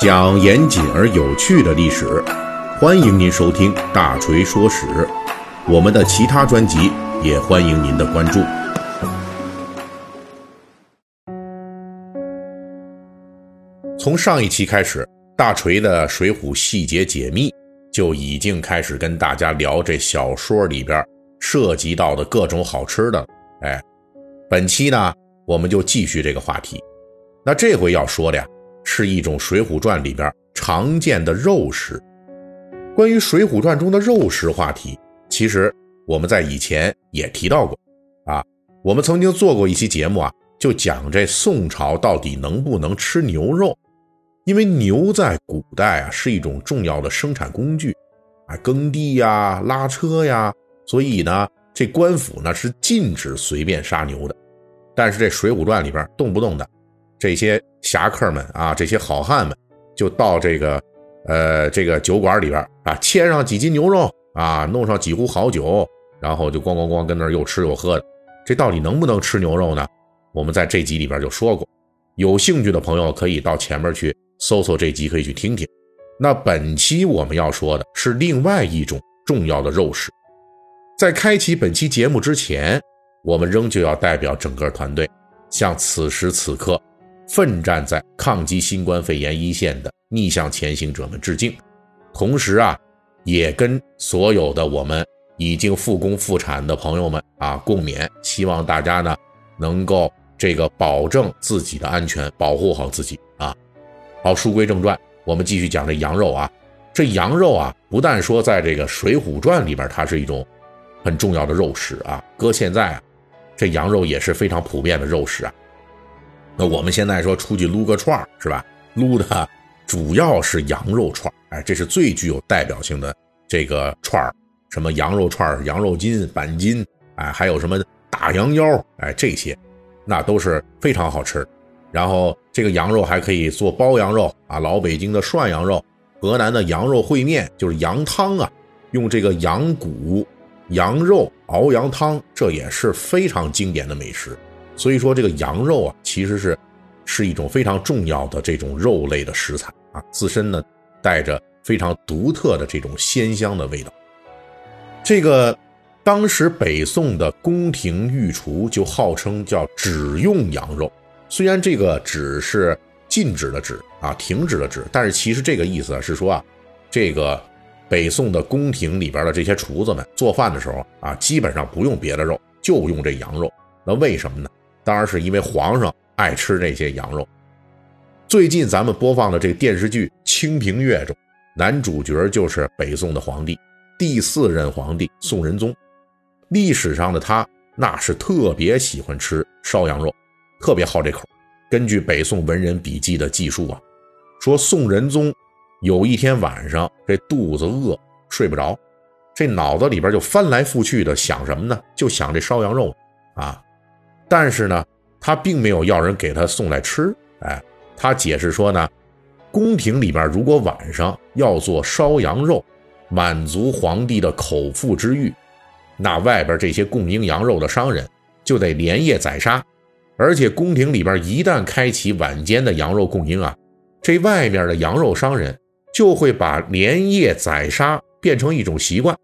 讲严谨而有趣的历史，欢迎您收听《大锤说史》。我们的其他专辑也欢迎您的关注。从上一期开始，大锤的《水浒细节解密》就已经开始跟大家聊这小说里边涉及到的各种好吃的。哎，本期呢，我们就继续这个话题。那这回要说的呀，是一种《水浒传》里边常见的肉食。关于《水浒传》中的肉食话题，其实我们在以前也提到过啊。我们曾经做过一期节目啊，就讲这宋朝到底能不能吃牛肉。因为牛在古代啊是一种重要的生产工具，啊耕地呀、拉车呀，所以呢，这官府呢是禁止随便杀牛的。但是这《水浒传》里边动不动的这些侠客们啊，这些好汉们就到这个呃这个酒馆里边啊，切上几斤牛肉啊，弄上几壶好酒，然后就咣咣咣跟那儿又吃又喝的。这到底能不能吃牛肉呢？我们在这集里边就说过，有兴趣的朋友可以到前面去。搜搜这集可以去听听。那本期我们要说的是另外一种重要的肉食。在开启本期节目之前，我们仍旧要代表整个团队，向此时此刻奋战在抗击新冠肺炎一线的逆向前行者们致敬。同时啊，也跟所有的我们已经复工复产的朋友们啊共勉，希望大家呢能够这个保证自己的安全，保护好自己啊。好，书归正传，我们继续讲这羊肉啊。这羊肉啊，不但说在这个《水浒传》里边，它是一种很重要的肉食啊。搁现在啊，这羊肉也是非常普遍的肉食啊。那我们现在说出去撸个串儿是吧？撸的主要是羊肉串儿，哎，这是最具有代表性的这个串儿，什么羊肉串儿、羊肉筋、板筋，哎，还有什么大羊腰，哎，这些那都是非常好吃。然后这个羊肉还可以做包羊肉啊，老北京的涮羊肉，河南的羊肉烩面就是羊汤啊，用这个羊骨、羊肉熬羊汤，这也是非常经典的美食。所以说这个羊肉啊，其实是是一种非常重要的这种肉类的食材啊，自身呢带着非常独特的这种鲜香的味道。这个当时北宋的宫廷御厨就号称叫只用羊肉。虽然这个只是禁止的止啊，停止的止，但是其实这个意思是说啊，这个北宋的宫廷里边的这些厨子们做饭的时候啊，基本上不用别的肉，就用这羊肉。那为什么呢？当然是因为皇上爱吃这些羊肉。最近咱们播放的这个电视剧《清平乐》中，男主角就是北宋的皇帝，第四任皇帝宋仁宗。历史上的他那是特别喜欢吃烧羊肉。特别好这口。根据北宋文人笔记的记述啊，说宋仁宗有一天晚上这肚子饿，睡不着，这脑子里边就翻来覆去的想什么呢？就想这烧羊肉啊。但是呢，他并没有要人给他送来吃。哎，他解释说呢，宫廷里边如果晚上要做烧羊肉，满足皇帝的口腹之欲，那外边这些供应羊肉的商人就得连夜宰杀。而且宫廷里边一旦开启晚间的羊肉供应啊，这外面的羊肉商人就会把连夜宰杀变成一种习惯。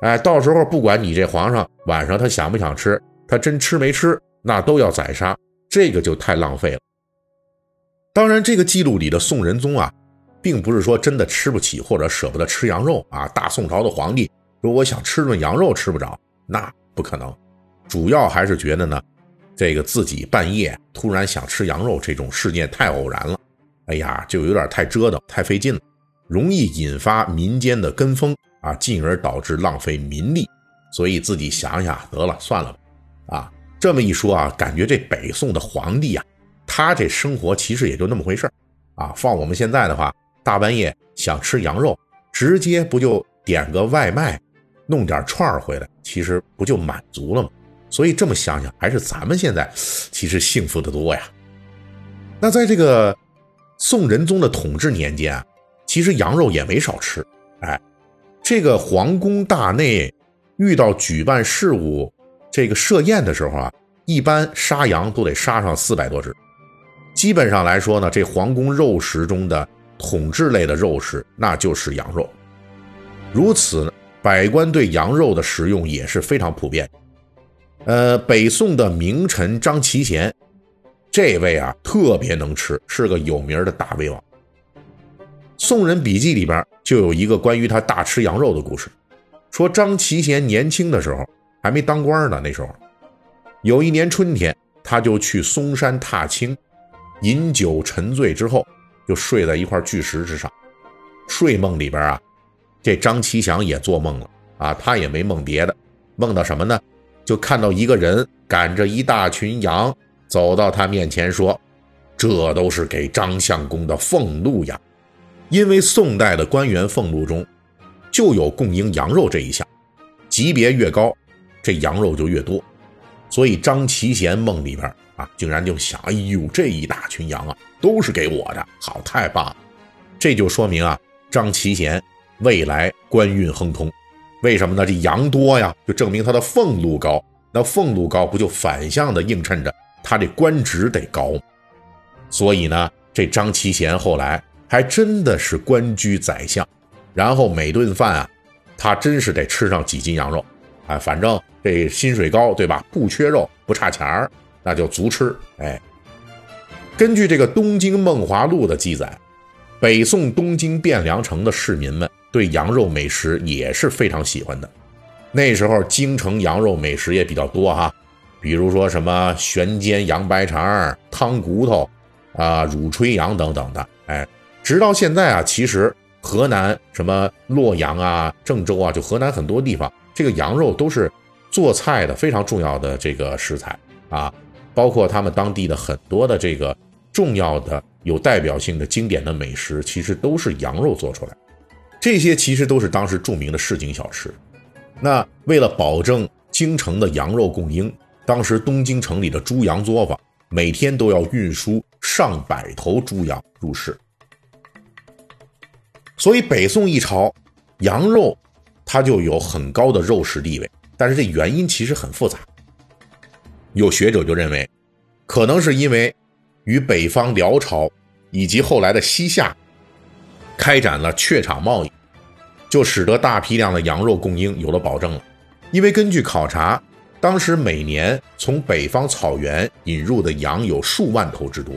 哎，到时候不管你这皇上晚上他想不想吃，他真吃没吃，那都要宰杀，这个就太浪费了。当然，这个记录里的宋仁宗啊，并不是说真的吃不起或者舍不得吃羊肉啊。大宋朝的皇帝如果想吃顿羊肉吃不着，那不可能。主要还是觉得呢。这个自己半夜突然想吃羊肉，这种事件太偶然了，哎呀，就有点太折腾、太费劲了，容易引发民间的跟风啊，进而导致浪费民力。所以自己想想得了，算了吧。这么一说啊，感觉这北宋的皇帝啊，他这生活其实也就那么回事儿啊。放我们现在的话，大半夜想吃羊肉，直接不就点个外卖，弄点串儿回来，其实不就满足了吗？所以这么想想，还是咱们现在其实幸福的多呀。那在这个宋仁宗的统治年间啊，其实羊肉也没少吃。哎，这个皇宫大内遇到举办事务、这个设宴的时候啊，一般杀羊都得杀上四百多只。基本上来说呢，这皇宫肉食中的统治类的肉食，那就是羊肉。如此，百官对羊肉的食用也是非常普遍。呃，北宋的名臣张齐贤，这位啊特别能吃，是个有名的大胃王。《宋人笔记》里边就有一个关于他大吃羊肉的故事，说张齐贤年轻的时候还没当官呢，那时候有一年春天，他就去嵩山踏青，饮酒沉醉之后，就睡在一块巨石之上。睡梦里边啊。这张其祥也做梦了啊，他也没梦别的，梦到什么呢？就看到一个人赶着一大群羊走到他面前，说：“这都是给张相公的俸禄呀。”因为宋代的官员俸禄中就有供应羊肉这一项，级别越高，这羊肉就越多。所以张其贤梦里边啊，竟然就想：“哎呦，这一大群羊啊，都是给我的，好，太棒了！”这就说明啊，张其贤。未来官运亨通，为什么呢？这羊多呀，就证明他的俸禄高。那俸禄高，不就反向的映衬着他这官职得高？所以呢，这张其贤后来还真的是官居宰相，然后每顿饭啊，他真是得吃上几斤羊肉啊。反正这薪水高，对吧？不缺肉，不差钱儿，那就足吃。哎，根据这个《东京梦华录》的记载，北宋东京汴梁城的市民们。对羊肉美食也是非常喜欢的。那时候京城羊肉美食也比较多哈，比如说什么悬煎羊白肠、汤骨头啊、乳吹羊等等的。哎，直到现在啊，其实河南什么洛阳啊、郑州啊，就河南很多地方，这个羊肉都是做菜的非常重要的这个食材啊。包括他们当地的很多的这个重要的、有代表性的经典的美食，其实都是羊肉做出来。这些其实都是当时著名的市井小吃。那为了保证京城的羊肉供应，当时东京城里的猪羊作坊每天都要运输上百头猪羊入市。所以北宋一朝，羊肉它就有很高的肉食地位。但是这原因其实很复杂。有学者就认为，可能是因为与北方辽朝以及后来的西夏。开展了榷场贸易，就使得大批量的羊肉供应有了保证了。因为根据考察，当时每年从北方草原引入的羊有数万头之多。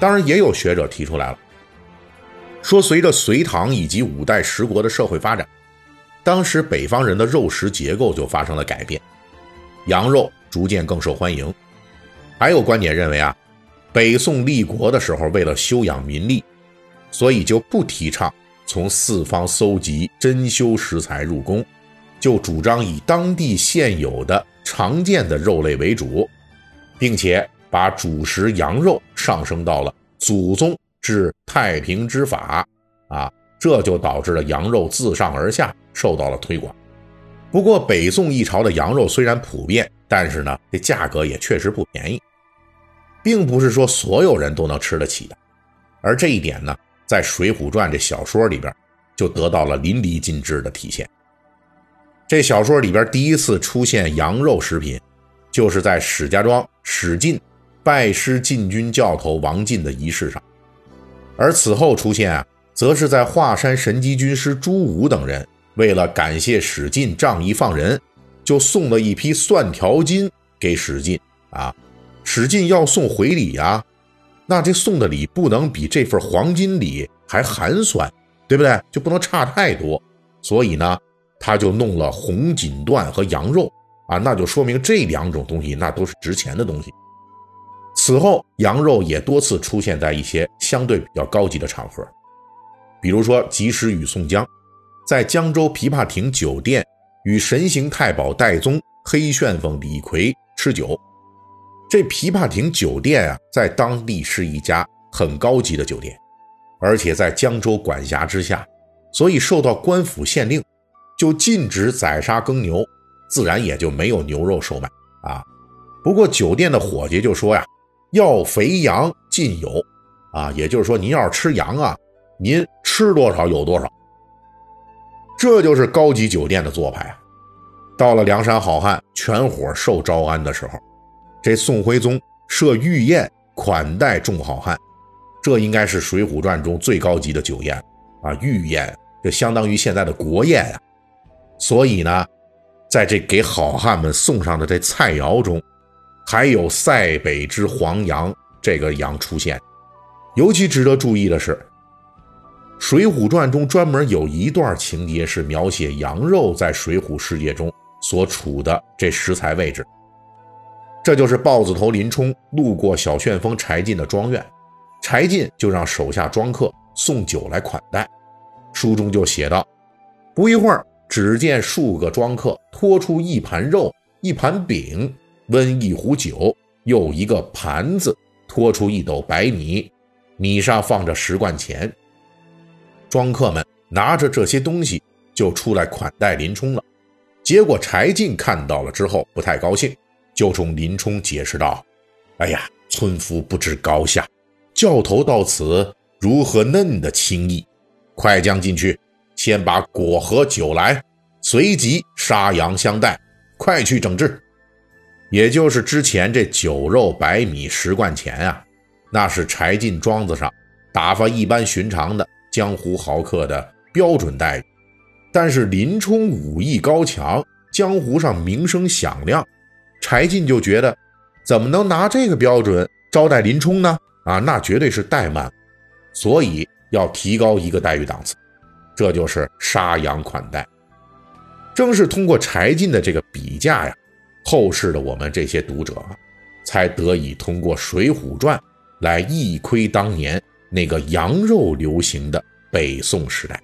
当然，也有学者提出来了，说随着隋唐以及五代十国的社会发展，当时北方人的肉食结构就发生了改变，羊肉逐渐更受欢迎。还有观点认为啊，北宋立国的时候，为了修养民力。所以就不提倡从四方搜集珍馐食材入宫，就主张以当地现有的常见的肉类为主，并且把主食羊肉上升到了祖宗治太平之法啊，这就导致了羊肉自上而下受到了推广。不过北宋一朝的羊肉虽然普遍，但是呢，这价格也确实不便宜，并不是说所有人都能吃得起的，而这一点呢。在《水浒传》这小说里边，就得到了淋漓尽致的体现。这小说里边第一次出现羊肉食品，就是在史家庄史进拜师禁军教头王进的仪式上，而此后出现啊，则是在华山神机军师朱武等人为了感谢史进仗义放人，就送了一批蒜条金给史进啊，史进要送回礼呀。那这送的礼不能比这份黄金礼还寒酸，对不对？就不能差太多。所以呢，他就弄了红锦缎和羊肉啊，那就说明这两种东西那都是值钱的东西。此后，羊肉也多次出现在一些相对比较高级的场合，比如说及时雨宋江在江州琵琶亭酒店与神行太保戴宗、黑旋风李逵吃酒。这琵琶亭酒店啊，在当地是一家很高级的酒店，而且在江州管辖之下，所以受到官府限令，就禁止宰杀耕牛，自然也就没有牛肉售卖啊。不过酒店的伙计就说呀，要肥羊尽有啊，也就是说您要是吃羊啊，您吃多少有多少。这就是高级酒店的做派啊。到了梁山好汉全伙受招安的时候。这宋徽宗设御宴款待众好汉，这应该是《水浒传》中最高级的酒宴啊，御宴，这相当于现在的国宴啊。所以呢，在这给好汉们送上的这菜肴中，还有塞北之黄羊这个羊出现。尤其值得注意的是，《水浒传》中专门有一段情节是描写羊肉在水浒世界中所处的这食材位置。这就是豹子头林冲路过小旋风柴进的庄院，柴进就让手下庄客送酒来款待。书中就写道：不一会儿。只见数个庄客拖出一盘肉、一盘饼，温一壶酒，又一个盘子拖出一斗白米，米上放着十贯钱。庄客们拿着这些东西就出来款待林冲了。结果柴进看到了之后不太高兴，就冲林冲解释道：“哎呀，村夫不知高下，教头到此如何嫩的轻易？快将进去。”先把果和酒来，随即杀羊相待，快去整治。也就是之前这酒肉白米十贯钱啊，那是柴进庄子上打发一般寻常的江湖豪客的标准待遇。但是林冲武艺高强，江湖上名声响亮，柴进就觉得怎么能拿这个标准招待林冲呢？啊，那绝对是怠慢，所以要提高一个待遇档次。这就是杀羊款待，正是通过柴进的这个比价呀，后世的我们这些读者才得以通过《水浒传》来一窥当年那个羊肉流行的北宋时代。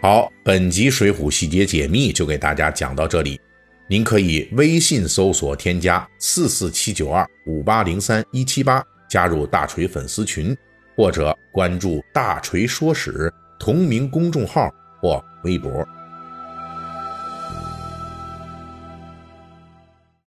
好，本集《水浒细节解密》就给大家讲到这里，您可以微信搜索添加四四七九二五八零三一七八，加入大锤粉丝群，或者关注“大锤说史”。同名公众号或微博。